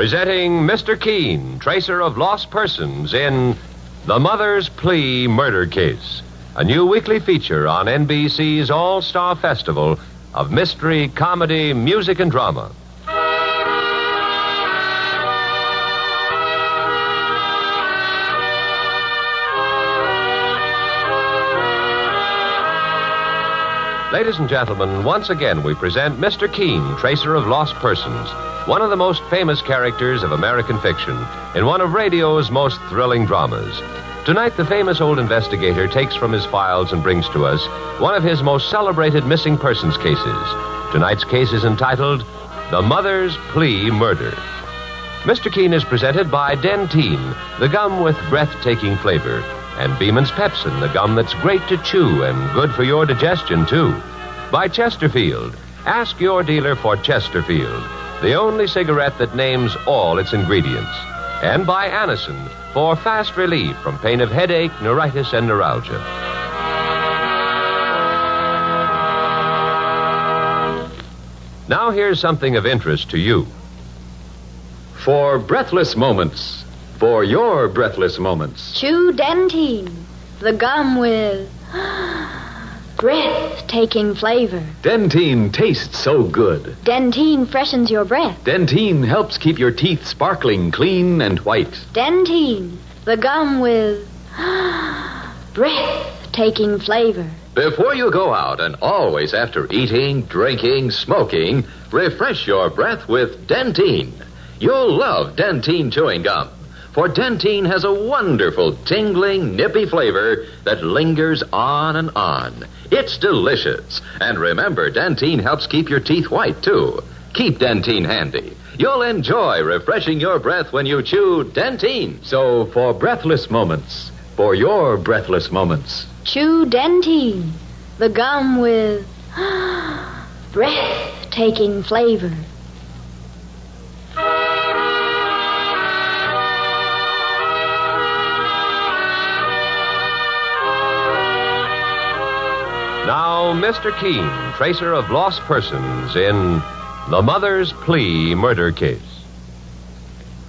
presenting Mr. Keen, tracer of lost persons in The Mother's Plea Murder Case, a new weekly feature on NBC's All Star Festival of mystery, comedy, music, and drama. Ladies and gentlemen, once again we present Mr. Keen, tracer of lost persons, one of the most famous characters of American fiction in one of radio's most thrilling dramas. Tonight, the famous old investigator takes from his files and brings to us one of his most celebrated missing persons cases. Tonight's case is entitled The Mother's Plea Murder. Mr. Keen is presented by Dentyne, the gum with breathtaking flavor, and Beeman's Pepsin, the gum that's great to chew and good for your digestion, too. By Chesterfield. Ask your dealer for Chesterfield, the only cigarette that names all its ingredients. And by Anacin for fast relief from pain of headache, neuritis, and neuralgia. Now, here's something of interest to you. For breathless moments. For your breathless moments. Chew Dentyne, the gum with breathtaking flavor. Dentyne tastes so good. Dentyne freshens your breath. Dentyne helps keep your teeth sparkling clean and white. Dentyne, the gum with breathtaking flavor. Before you go out, and always after eating, drinking, smoking, refresh your breath with Dentyne. You'll love Dentyne chewing gum. For Dentyne has a wonderful, tingling, nippy flavor that lingers on and on. It's delicious. And remember, Dentyne helps keep your teeth white, too. Keep Dentyne handy. You'll enjoy refreshing your breath when you chew Dentyne. So, for breathless moments, for your breathless moments, Chew Dentyne, the gum with breathtaking flavor. Mr. Keen, tracer of lost persons in The Mother's Plea Murder Case.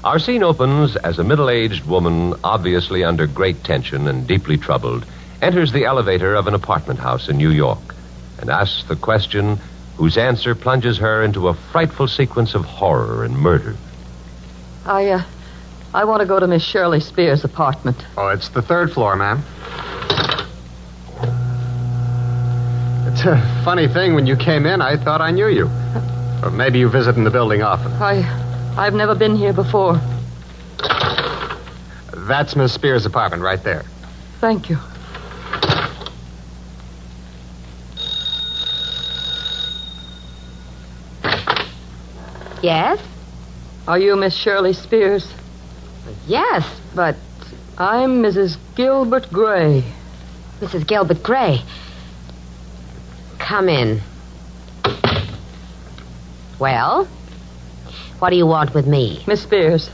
Our scene opens as a middle aged woman, obviously under great tension and deeply troubled, enters the elevator of an apartment house in New York and asks the question whose answer plunges her into a frightful sequence of horror and murder. I, uh, I want to go to Miss Shirley Spears' apartment. Oh, it's the third floor, ma'am. It's a funny thing. When you came in, I thought I knew you. Or maybe you visit in the building often. I, I've never been here before. That's Miss Spears' apartment right there. Thank you. Yes? Are you Miss Shirley Spears? Yes, but I'm Mrs. Gilbert Gray. Mrs. Gilbert Gray. Come in. Well? What do you want with me? Miss Spears,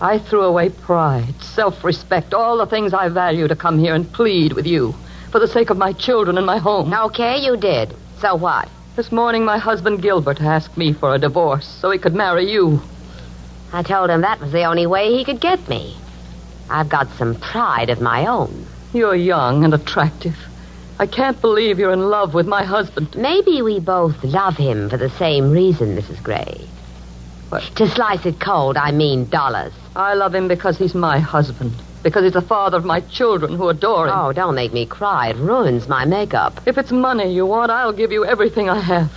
I threw away pride, self respect, all the things I value to come here and plead with you for the sake of my children and my home. Okay, you did. So what? This morning, my husband Gilbert asked me for a divorce so he could marry you. I told him that was the only way he could get me. I've got some pride of my own. You're young and attractive. I can't believe you're in love with my husband. Maybe we both love him for the same reason, Mrs. Gray. What? To slice it cold, I mean dollars. I love him because he's my husband, because he's the father of my children who adore him. Oh, don't make me cry. It ruins my makeup. If it's money you want, I'll give you everything I have.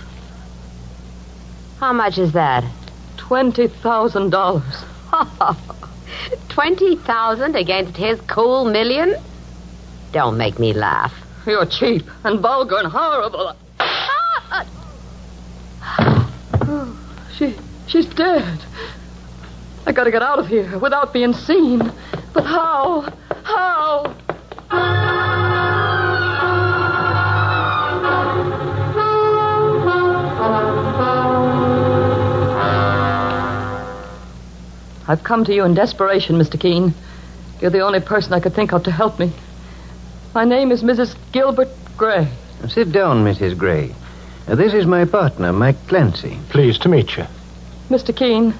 How much is that? Twenty thousand dollars. Twenty thousand against his cool million? Don't make me laugh. You're cheap and vulgar and horrible. Ah! she, she's dead. I gotta get out of here without being seen. But how? How? I've come to you in desperation, Mr. Keen. You're the only person I could think of to help me. My name is Mrs. Gilbert Gray. Sit down, Mrs. Gray. Uh, this is my partner, Mike Clancy. Pleased to meet you. Mr. Keen,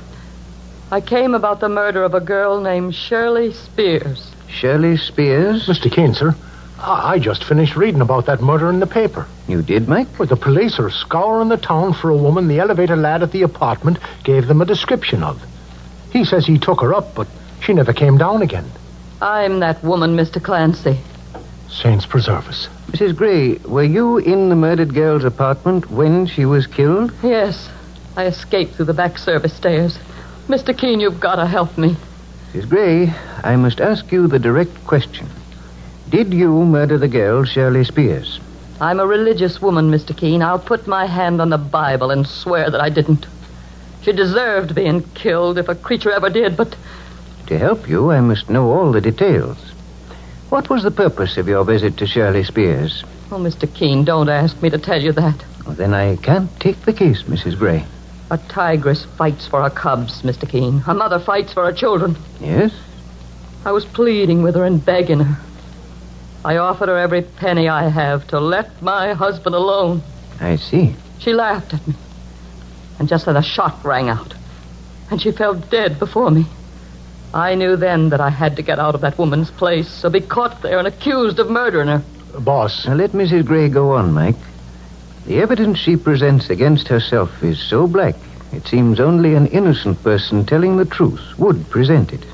I came about the murder of a girl named Shirley Spears. Shirley Spears? Mr. Keen, sir. I, I just finished reading about that murder in the paper. You did, Mike? Well, the police are scouring the town for a woman the elevator lad at the apartment gave them a description of. He says he took her up, but she never came down again. I'm that woman, Mr. Clancy. Saints preserve us. Mrs. Gray, were you in the murdered girl's apartment when she was killed? Yes, I escaped through the back service stairs. Mr. Keen, you've got to help me. Mrs. Gray, I must ask you the direct question. Did you murder the girl, Shirley Spears? I'm a religious woman, Mr. Keen. I'll put my hand on the Bible and swear that I didn't. She deserved being killed if a creature ever did, but To help you, I must know all the details. What was the purpose of your visit to Shirley Spears? Oh, Mr. Keen, don't ask me to tell you that. Well, then I can't take the case, Mrs. Gray. A tigress fights for her cubs, Mr. Keen. A mother fights for her children. Yes? I was pleading with her and begging her. I offered her every penny I have to let my husband alone. I see. She laughed at me. And just then a shot rang out. And she fell dead before me. I knew then that I had to get out of that woman's place or be caught there and accused of murdering her. Boss, Now let Mrs. Gray go on, Mike. The evidence she presents against herself is so black, it seems only an innocent person telling the truth would present it.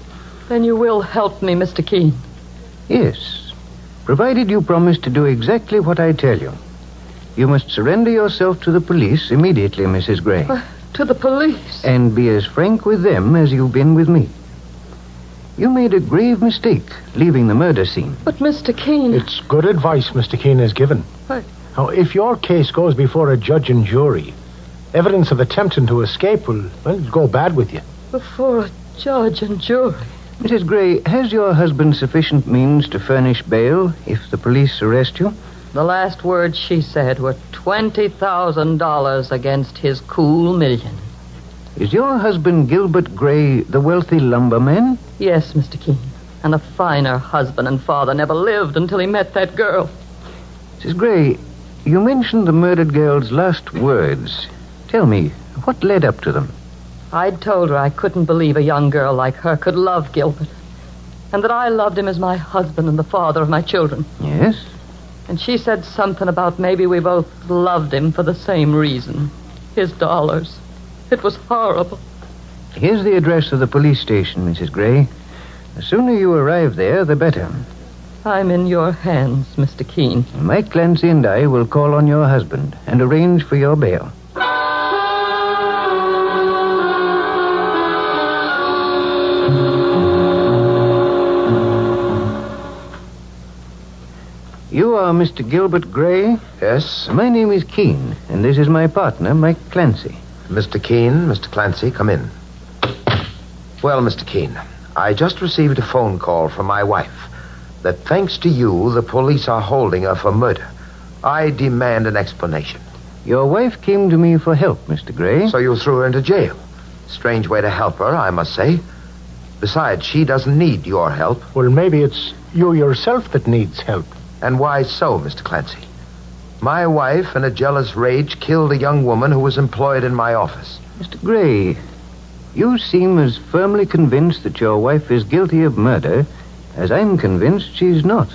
Then you will help me, Mr. Keen. Yes, provided you promise to do exactly what I tell you. You must surrender yourself to the police immediately, Mrs. Gray, Uh, to the police. and be as frank with them as you've been with me. You made a grave mistake leaving the murder scene. But, Mr. Keen. it's good advice Mr. Keen has given. I- Now, if your case goes before a judge and jury, evidence of attempting to escape will, well, go bad with you. Before a judge and jury. Mrs. Gray, has your husband sufficient means to furnish bail if the police arrest you? The last words she said were $20,000 against his cool million. Is your husband Gilbert Gray the wealthy lumberman? Yes, Mr. Keen. And a finer husband and father never lived until he met that girl. Mrs. Gray, you mentioned the murdered girl's last words. Tell me, what led up to them? I'd told her I couldn't believe a young girl like her could love Gilbert. And that I loved him as my husband and the father of my children. Yes? And she said something about maybe we both loved him for the same reason his dollars. It was horrible. Here's the address of the police station, Mrs. Gray. The sooner you arrive there, the better. I'm in your hands, Mr. Keen. Mike Clancy and I will call on your husband and arrange for your bail. You are Mr. Gilbert Gray? Yes, My name is Keen, and this is my partner, Mike Clancy. Mr. Keen, Mr. Clancy, come in. Well, Mr. Keen, I just received a phone call from my wife that thanks to you, the police are holding her for murder. I demand an explanation. Your wife came to me for help, Mr. Gray. So you threw her into jail. Strange way to help her, I must say. Besides, she doesn't need your help. Well, maybe it's you yourself that needs help. And why so, Mr. Clancy? My wife, in a jealous rage, killed a young woman who was employed in my office. Mr. Gray, you seem as firmly convinced that your wife is guilty of murder as I'm convinced she's not.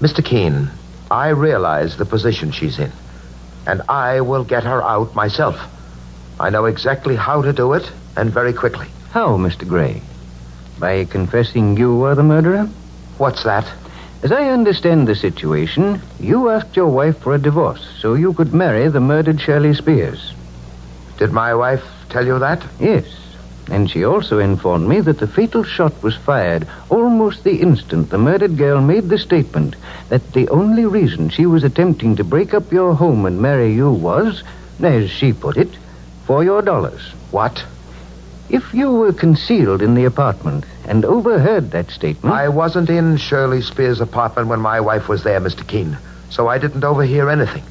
Mr. Keen, I realize the position she's in, and I will get her out myself. I know exactly how to do it, and very quickly. How, Mr. Gray? By confessing you were the murderer? What's that? As I understand the situation, you asked your wife for a divorce so you could marry the murdered Shirley Spears. Did my wife tell you that? Yes. And she also informed me that the fatal shot was fired almost the instant the murdered girl made the statement that the only reason she was attempting to break up your home and marry you was, as she put it, for your dollars. What? If you were concealed in the apartment and overheard that statement. I wasn't in Shirley Spears' apartment when my wife was there, Mr. Keen, so I didn't overhear anything.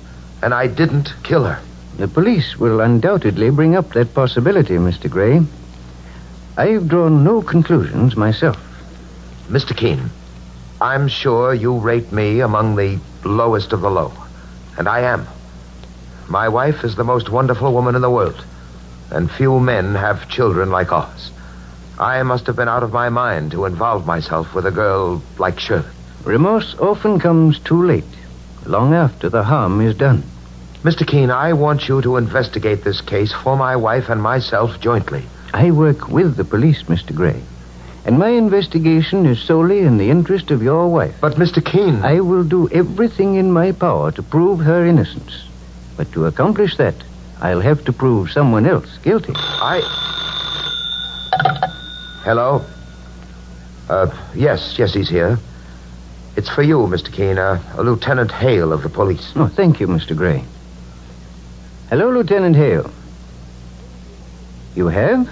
And I didn't kill her. The police will undoubtedly bring up that possibility, Mr. Gray. I've drawn no conclusions myself. Mr. Keen, I'm sure you rate me among the lowest of the low. And I am. My wife is the most wonderful woman in the world. And few men have children like ours. I must have been out of my mind to involve myself with a girl like Shirley. Remorse often comes too late, long after the harm is done. Mr. Keen, I want you to investigate this case for my wife and myself jointly. I work with the police, Mr. Gray. And my investigation is solely in the interest of your wife. But, Mr. Keen. I will do everything in my power to prove her innocence. But to accomplish that, I'll have to prove someone else guilty. I. Hello? Uh, yes, yes, he's here. It's for you, Mr. Keen, uh, a Lieutenant Hale of the police. Oh, thank you, Mr. Gray. Hello, Lieutenant Hale. You have?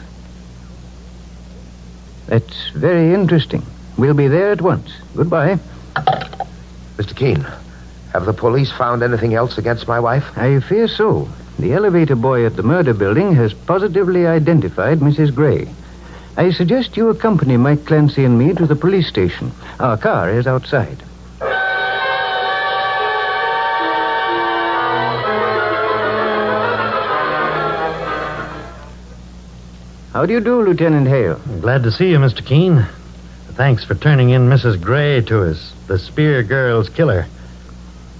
That's very interesting. We'll be there at once. Goodbye. Mr. Keen, have the police found anything else against my wife? I fear so. The elevator boy at the murder building has positively identified Mrs. Gray. I suggest you accompany Mike Clancy and me to the police station. Our car is outside. How do you do, Lieutenant Hale? Glad to see you, Mr. Keen. Thanks for turning in Mrs. Gray to us, the Spear Girl's killer.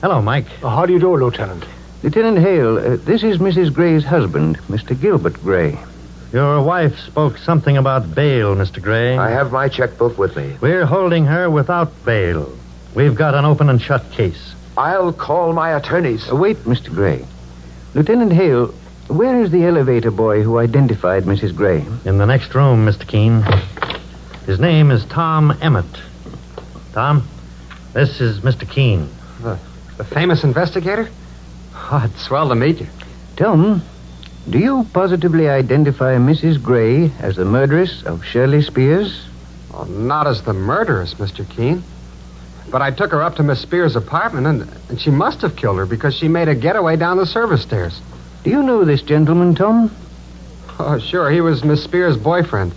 Hello, Mike. Uh, how do you do, Lieutenant? Lieutenant Hale, uh, this is Mrs. Gray's husband, Mr. Gilbert Gray. Your wife spoke something about bail, Mr. Gray. I have my checkbook with me. We're holding her without bail. We've got an open and shut case. I'll call my attorneys. Uh, wait, Mr. Gray. Lieutenant Hale, where is the elevator boy who identified Mrs. Gray? In the next room, Mr. Keen. His name is Tom Emmett. Tom, this is Mr. Keen. The, the famous investigator? Oh, it's swell to meet you. Tom, do you positively identify Mrs. Gray as the murderess of Shirley Spears? Well, not as the murderess, Mr. Keen. But I took her up to Miss Spears' apartment, and, and she must have killed her because she made a getaway down the service stairs. Do you know this gentleman, Tom? Oh, sure. He was Miss Spears' boyfriend.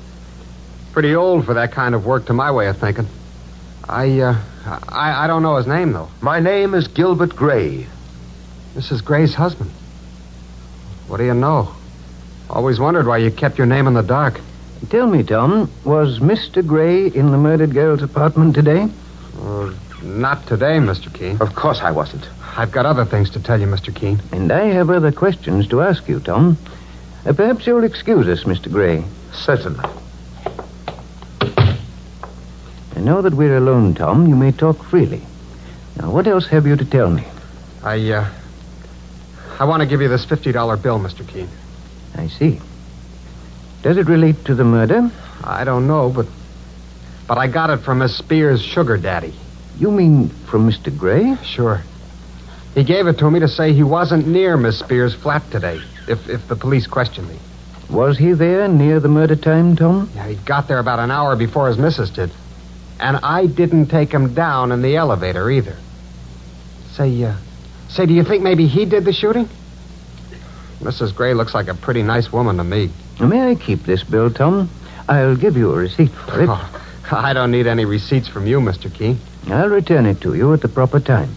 Pretty old for that kind of work, to my way of thinking. I, uh, I, I don't know his name, though. My name is Gilbert Gray. Mrs. Gray's husband. What do you know? Always wondered why you kept your name in the dark. Tell me, Tom, was Mr. Gray in the murdered girl's apartment today? Uh, not today, Mr. Keen. Of course I wasn't. I've got other things to tell you, Mr. Keen. And I have other questions to ask you, Tom. Uh, perhaps you'll excuse us, Mr. Gray. Certainly. I know that we're alone, Tom. You may talk freely. Now, what else have you to tell me? I, uh, I want to give you this $50 bill, Mr. Keen. I see. Does it relate to the murder? I don't know, but. But I got it from Miss Spears' sugar daddy. You mean from Mr. Gray? Sure. He gave it to me to say he wasn't near Miss Spears' flat today, if, if the police questioned me. Was he there near the murder time, Tom? Yeah, he got there about an hour before his missus did. And I didn't take him down in the elevator either. Say, uh, say, do you think maybe he did the shooting? Mrs. Gray looks like a pretty nice woman to me. May I keep this bill, Tom? I'll give you a receipt for it. Oh, I don't need any receipts from you, Mr. Keen. I'll return it to you at the proper time.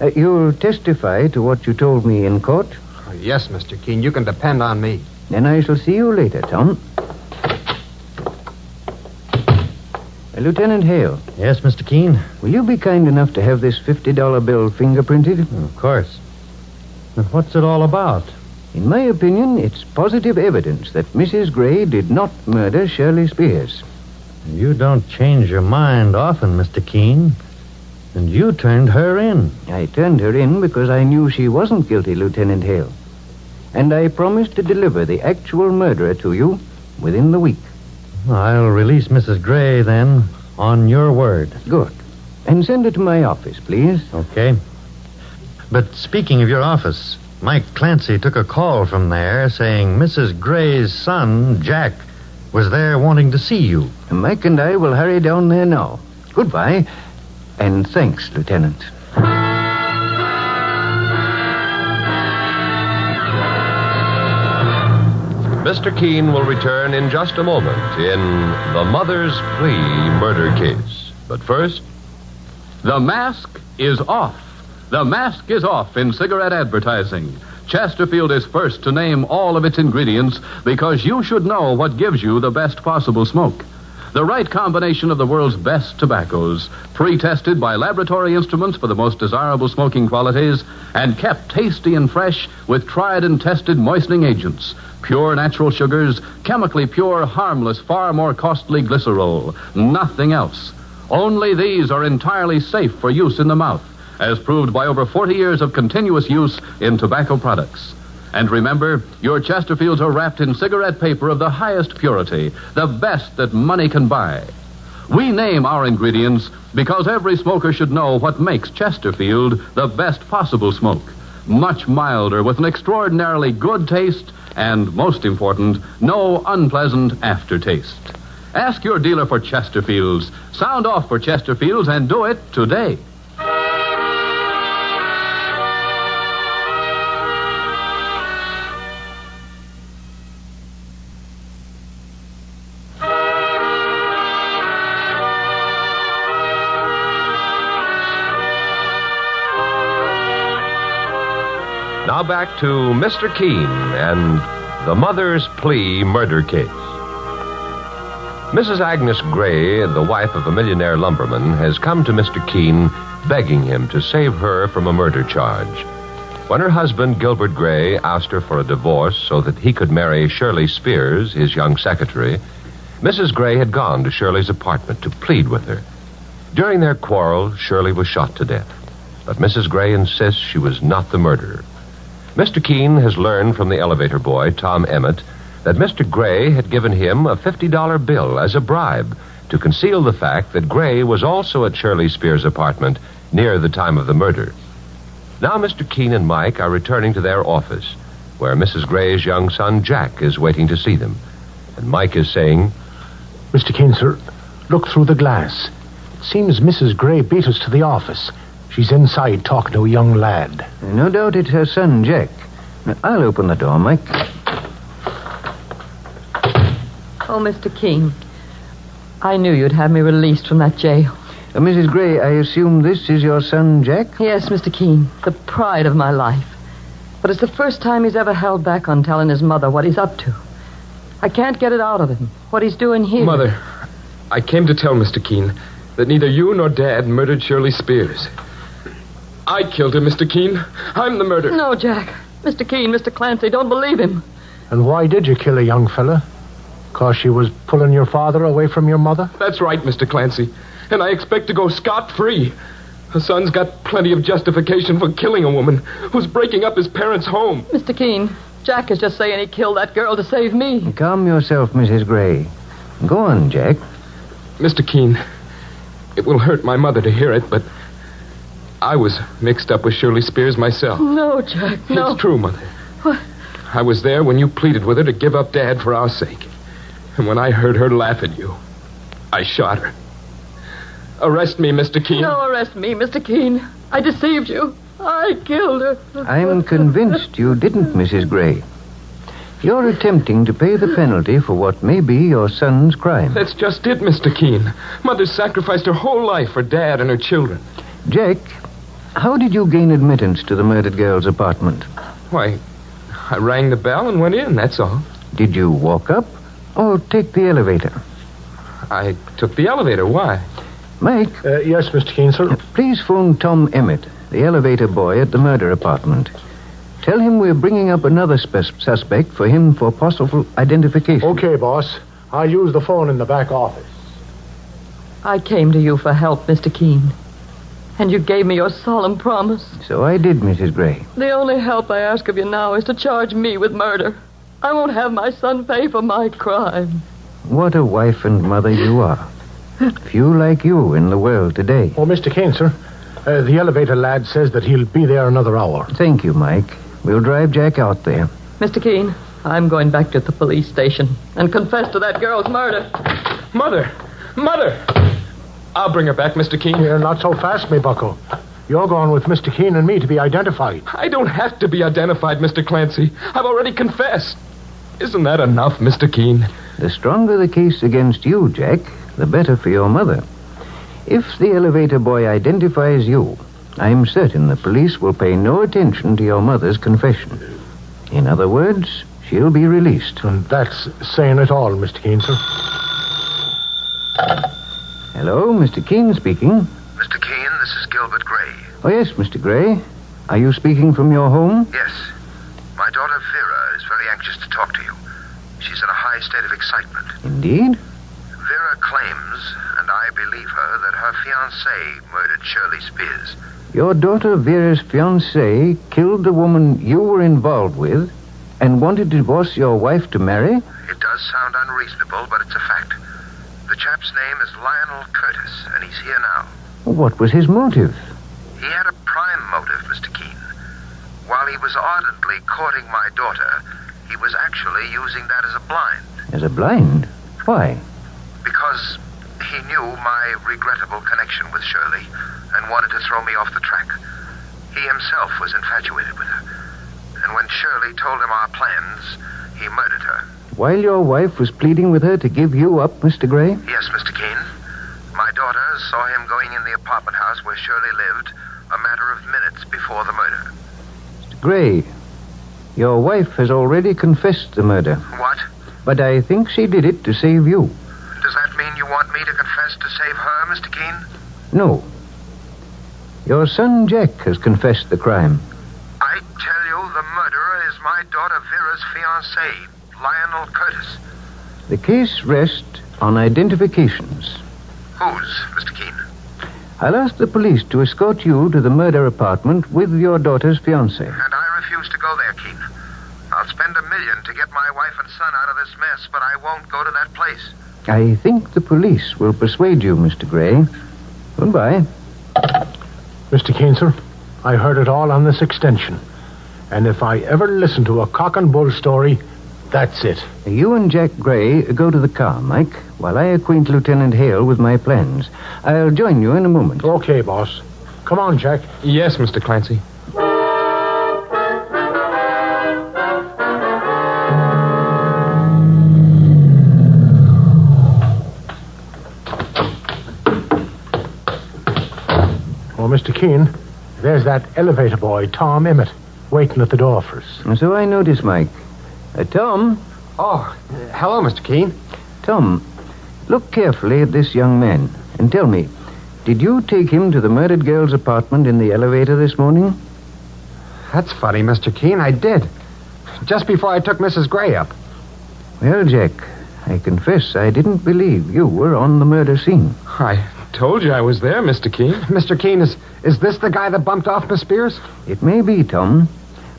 Uh, you'll testify to what you told me in court? Oh, yes, Mr. Keen. You can depend on me. Then I shall see you later, Tom. Lieutenant Hale, Yes, Mr. Keen? will you be kind enough to have this $50 bill fingerprinted? Of course. But what's it all about? In my opinion, it's positive evidence that Mrs. Gray did not murder Shirley Spears. You don't change your mind often, Mr. Keen. And you turned her in. I turned her in because I knew she wasn't guilty, Lieutenant Hale. And I promised to deliver the actual murderer to you within the week. I'll release Mrs. Gray then, on your word. Good. And send her to my office, please. Okay. But speaking of your office, Mike Clancy took a call from there saying Mrs. Gray's son, Jack, was there wanting to see you. Mike and I will hurry down there now. Goodbye. And thanks, Lieutenant. Mr. Keen will return in just a moment in The Mother's Plea murder case. But first, The mask is off. The mask is off in cigarette advertising. Chesterfield is first to name all of its ingredients because you should know what gives you the best possible smoke. The right combination of the world's best tobaccos, pre tested by laboratory instruments for the most desirable smoking qualities, and kept tasty and fresh with tried and tested moistening agents, pure natural sugars, chemically pure, harmless, far more costly glycerol. Nothing else. Only these are entirely safe for use in the mouth, as proved by over 40 years of continuous use in tobacco products. And remember, your Chesterfields are wrapped in cigarette paper of the highest purity, the best that money can buy. We name our ingredients because every smoker should know what makes Chesterfield the best possible smoke. Much milder, with an extraordinarily good taste, and most important, no unpleasant aftertaste. Ask your dealer for Chesterfields. Sound off for Chesterfields and do it today. Now back to Mr. Keen and the mother's plea murder case. Mrs. Agnes Gray, the wife of a millionaire lumberman, has come to Mr. Keen begging him to save her from a murder charge. When her husband, Gilbert Gray, asked her for a divorce so that he could marry Shirley Spears, his young secretary, Mrs. Gray had gone to Shirley's apartment to plead with her. During their quarrel, Shirley was shot to death. But Mrs. Gray insists she was not the murderer. Mr. Keen has learned from the elevator boy, Tom Emmett, that Mr. Gray had given him a $50 bill as a bribe to conceal the fact that Gray was also at Shirley Spears' apartment near the time of the murder. Now, Mr. Keen and Mike are returning to their office, where Mrs. Gray's young son, Jack, is waiting to see them. And Mike is saying, Mr. Keen, sir, look through the glass. It seems Mrs. Gray beat us to the office. She's inside talking to a young lad. No doubt it's her son, Jack. I'll open the door, Mike. Oh, Mr. Keen, I knew you'd have me released from that jail. Uh, Mrs. Gray, I assume this is your son, Jack? Yes, Mr. Keen, the pride of my life. But it's the first time he's ever held back on telling his mother what he's up to. I can't get it out of him, what he's doing here. Mother, I came to tell Mr. Keen that neither you nor Dad murdered Shirley Spears. I killed him, Mr. Keen. I'm the murderer. No, Jack. Mr. Keen, Mr. Clancy, don't believe him. And why did you kill a young fella? Cause she was pulling your father away from your mother? That's right, Mr. Clancy. And I expect to go scot free. Her son's got plenty of justification for killing a woman who's breaking up his parents' home. Mr. Keen, Jack is just saying he killed that girl to save me. Calm yourself, Mrs. Gray. Go on, Jack. Mr. Keen, it will hurt my mother to hear it, but I was mixed up with Shirley Spears myself. No, Jack, no. It's true, Mother. What? I was there when you pleaded with her to give up Dad for our sake. And when I heard her laugh at you, I shot her. Arrest me, Mr. Keen. No, arrest me, Mr. Keen. I deceived you. I killed her. I'm convinced you didn't, Mrs. Gray. You're attempting to pay the penalty for what may be your son's crime. That's just it, Mr. Keen. Mother sacrificed her whole life for Dad and her children. Jack, how did you gain admittance to the murdered girl's apartment? Why, I rang the bell and went in, that's all. Did you walk up or take the elevator? I took the elevator. Why? Mike? Uh, yes, Mr. Keen, sir. Please phone Tom Emmett, the elevator boy at the murder apartment. Tell him we're bringing up another spe- suspect for him for possible identification. Okay, boss. I'll use the phone in the back office. I came to you for help, Mr. Keen. And you gave me your solemn promise. So I did, Mrs. Gray. The only help I ask of you now is to charge me with murder. I won't have my son pay for my crime. What a wife and mother you are. Few like you in the world today. Oh, Mr. Kane, sir. Uh, the elevator lad says that he'll be there another hour. Thank you, Mike. We'll drive Jack out there. Mr. Keen, I'm going back to the police station and confess to that girl's murder. Mother! Mother! I'll bring her back, Mr. Keen. You're not so fast, me bucko. You're going with Mr. Keen and me to be identified. I don't have to be identified, Mr. Clancy. I've already confessed. Isn't that enough, Mr. Keen? The stronger the case against you, Jack, the better for your mother. If the elevator boy identifies you, I'm certain the police will pay no attention to your mother's confession. In other words, she'll be released. And that's saying it all, Mr. Keen, sir. Hello, Mr. Keen speaking. Mr. Keen, this is Gilbert Gray. Oh, yes, Mr. Gray. Are you speaking from your home? Yes. My daughter Vera is very anxious to talk to you. She's in a high state of excitement. Indeed. Vera claims, and I believe her, that her fiancé murdered Shirley Spears. Your daughter Vera's fiancé killed the woman you were involved with and wanted to divorce your wife to marry? It does sound unreasonable, but it's a fact. The chap's name is Lionel Curtis, and he's here now. What was his motive? He had a prime motive, Mr. Keen. While he was ardently courting my daughter, he was actually using that as a blind. As a blind? Why? Because he knew my regrettable connection with Shirley and wanted to throw me off the track. He himself was infatuated with her. And when Shirley told him our plans, he murdered her. While your wife was pleading with her to give you up, Mr. Gray? Yes, Mr. Keen. My daughter saw him going in the apartment house where Shirley lived a matter of minutes before the murder. Mr. Gray, your wife has already confessed the murder. What? But I think she did it to save you. Does that mean you want me to confess to save her, Mr. Keen? No. Your son Jack has confessed the crime. I tell you, the murderer is my daughter Vera's fiancé, Lionel Curtis. The case rests on identifications. Whose, Mr. Keen? I'll ask the police to escort you to the murder apartment with your daughter's fiancé. And I refuse to go there, Keen. I'll spend a million to get my wife and son out of this mess, but I won't go to that place. I think the police will persuade you, Mr. Gray. Goodbye. Mr. Keen, sir, I heard it all on this extension. And if I ever listen to a cock and bull story, that's it. You and Jack Gray go to the car, Mike, while I acquaint Lieutenant Hale with my plans. I'll join you in a moment. Okay, boss. Come on, Jack. Yes, Mr. Clancy. Oh, Mr. Keen, there's that elevator boy, Tom Emmett, waiting at the door for us. So I notice, Mike. Uh, Tom? Oh, hello, Mr. Keen. Tom, look carefully at this young man and tell me, did you take him to the murdered girl's apartment in the elevator this morning? That's funny, Mr. Keen. I did. Just before I took Mrs. Gray up. Well, Jack, I confess I didn't believe you were on the murder scene. I told you I was there, Mr. Keen. Mr. Keen, is, is this the guy that bumped off Miss Spears? It may be, Tom,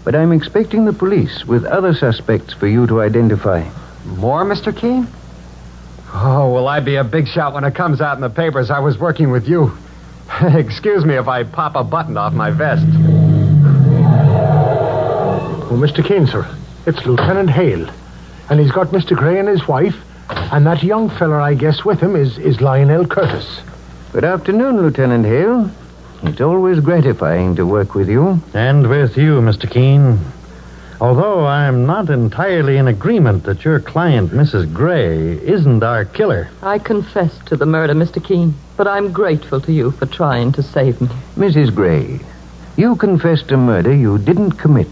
but I'm expecting the police with other suspects for you to identify. More, Mr. Keen? Oh, will I be a big shot when it comes out in the papers I was working with you? Excuse me if I pop a button off my vest. Oh, Mr. Keen, sir, it's Lieutenant Hale. And he's got Mr. Gray and his wife, and that young feller, I guess, with him is, is Lionel Curtis. Good afternoon, Lieutenant Hale. It's always gratifying to work with you. And with you, Mr. Keen. Although I'm not entirely in agreement that your client, Mrs. Gray, isn't our killer. I confess to the murder, Mr. Keen, but I'm grateful to you for trying to save me. Mrs. Gray, you confessed to murder you didn't commit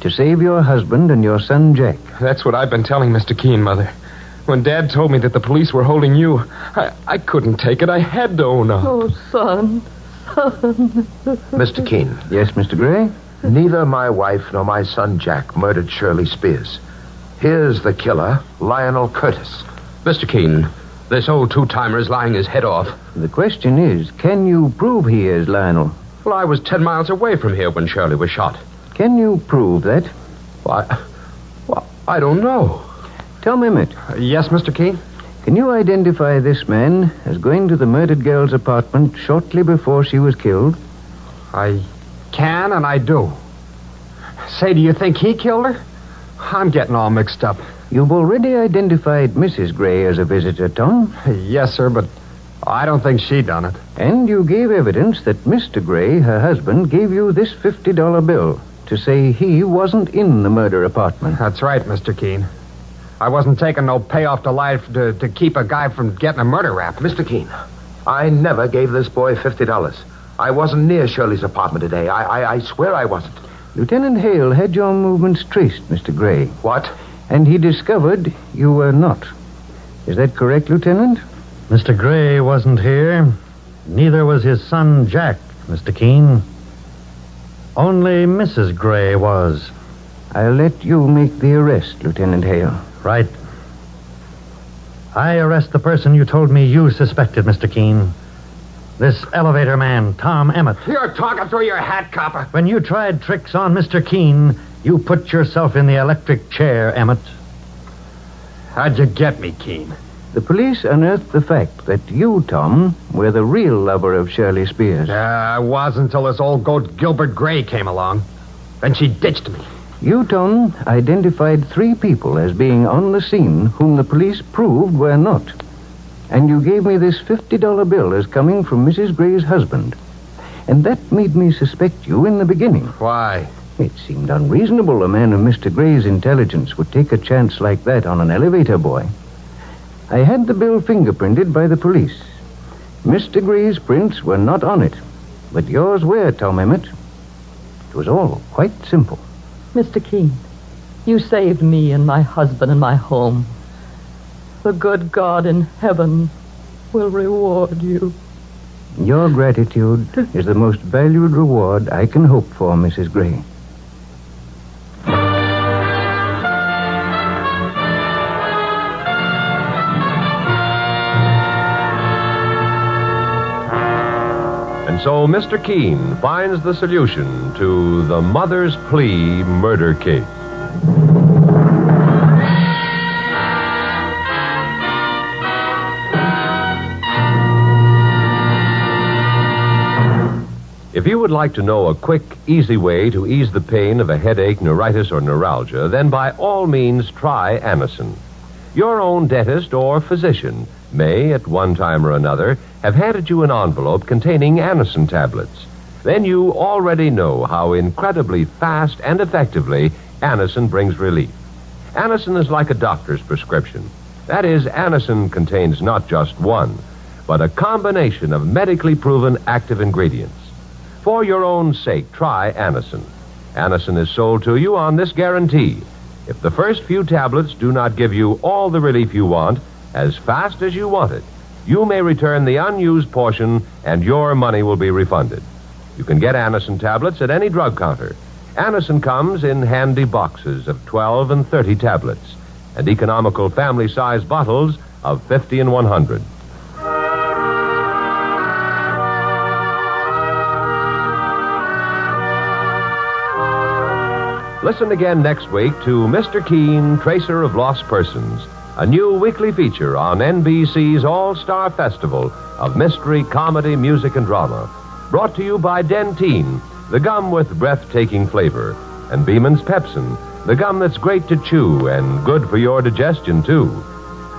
to save your husband and your son Jack. That's what I've been telling Mr. Keen, Mother. When Dad told me that the police were holding you, I, I couldn't take it. I had to own up. Oh, son, son. Mr. Keen, Yes, Mr. Gray? neither my wife nor my son Jack murdered Shirley Spears. Here's the killer, Lionel Curtis. Mr. Keen, this old two timer is lying his head off. The question is, can you prove he is Lionel? Well, I was ten miles away from here when Shirley was shot. Can you prove that? Why, well, I don't know. Tom Emmett, Uh, yes, Mr. Keen? Can you identify this man as going to the murdered girl's apartment shortly before she was killed? I can and I do. Say, do you think he killed her? I'm getting all mixed up. You've already identified Mrs. Gray as a visitor, Tom. Yes, sir, but I don't think she done it. And you gave evidence that Mr. Gray, her husband, gave you this $50 bill to say he wasn't in the murder apartment. That's right, Mr. Keen. I wasn't taking no payoff to life to, to keep a guy from getting a murder rap. Mr. Keen, I never gave this boy $50. I wasn't near Shirley's apartment today. I, I, I swear I wasn't. Lieutenant Hale had your movements traced, Mr. Gray. What? And he discovered you were not. Is that correct, Lieutenant? Mr. Gray wasn't here. Neither was his son, Jack, Mr. Keen. Only Mrs. Gray was. I'll let you make the arrest, Lieutenant Hale. Right. I arrest the person you told me you suspected, Mr. Keen. This elevator man, Tom Emmett. You're talking through your hat, copper. When you tried tricks on Mr. Keen, you put yourself in the electric chair, Emmett. How'd you get me, Keen? The police unearthed the fact that you, Tom, were the real lover of Shirley Spears. Uh, I was until this old goat Gilbert Gray came along. Then she ditched me. You, Tom, identified three people as being on the scene whom the police proved were not. And you gave me this $50 bill as coming from Mrs. Gray's husband. And that made me suspect you in the beginning. Why? It seemed unreasonable a man of Mr. Gray's intelligence would take a chance like that on an elevator boy. I had the bill fingerprinted by the police. Mr. Gray's prints were not on it, but yours were, Tom Emmett. It was all quite simple. Mr. Keen, you saved me and my husband and my home. The good God in heaven will reward you. Your gratitude is the most valued reward I can hope for, Mrs. Gray. And so Mr. Keen finds the solution to the mother's plea murder case. If you would like to know a quick, easy way to ease the pain of a headache, neuritis, or neuralgia, then by all means try Anacin. Your own dentist or physician may, at one time or another, have handed you an envelope containing Anacin tablets. Then you already know how incredibly fast and effectively Anacin brings relief. Anacin is like a doctor's prescription. That is, Anacin contains not just one, but a combination of medically proven active ingredients. For your own sake, try Anacin. Anacin is sold to you on this guarantee. If the first few tablets do not give you all the relief you want, as fast as you want it, you may return the unused portion and your money will be refunded. You can get Anacin tablets at any drug counter. Anacin comes in handy boxes of 12 and 30 tablets and economical family size bottles of 50 and 100. Listen again next week to Mr. Keen, Tracer of Lost Persons, a new weekly feature on NBC's All Star Festival of Mystery, Comedy, Music, and Drama. Brought to you by Dentyne, the gum with breathtaking flavor, and Beeman's Pepsin, the gum that's great to chew and good for your digestion, too.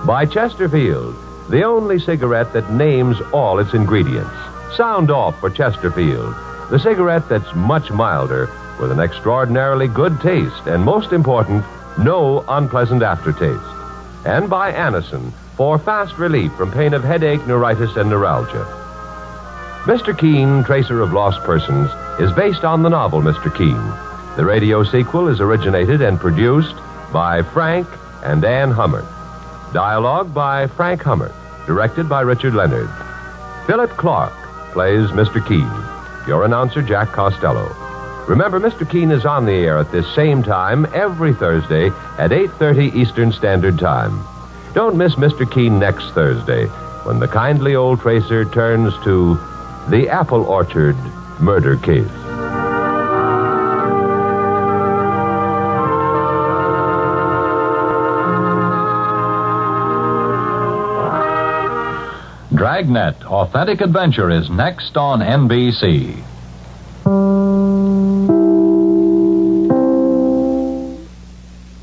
By Chesterfield, the only cigarette that names all its ingredients. Sound off for Chesterfield, the cigarette that's much milder with an extraordinarily good taste and, most important, no unpleasant aftertaste. And by Anacin for fast relief from pain of headache, neuritis, and neuralgia. Mr. Keen, Tracer of Lost Persons, is based on the novel Mr. Keen. The radio sequel is originated and produced by Frank and Ann Hummert. Dialogue by Frank Hummert, directed by Richard Leonard. Philip Clark plays Mr. Keen. Your announcer, Jack Costello. Remember, Mr. Keen is on the air at this same time every Thursday at 8.30 Eastern Standard Time. Don't miss Mr. Keen next Thursday when the kindly old tracer turns to the Apple Orchard murder case. Dragnet Authentic Adventure is next on NBC.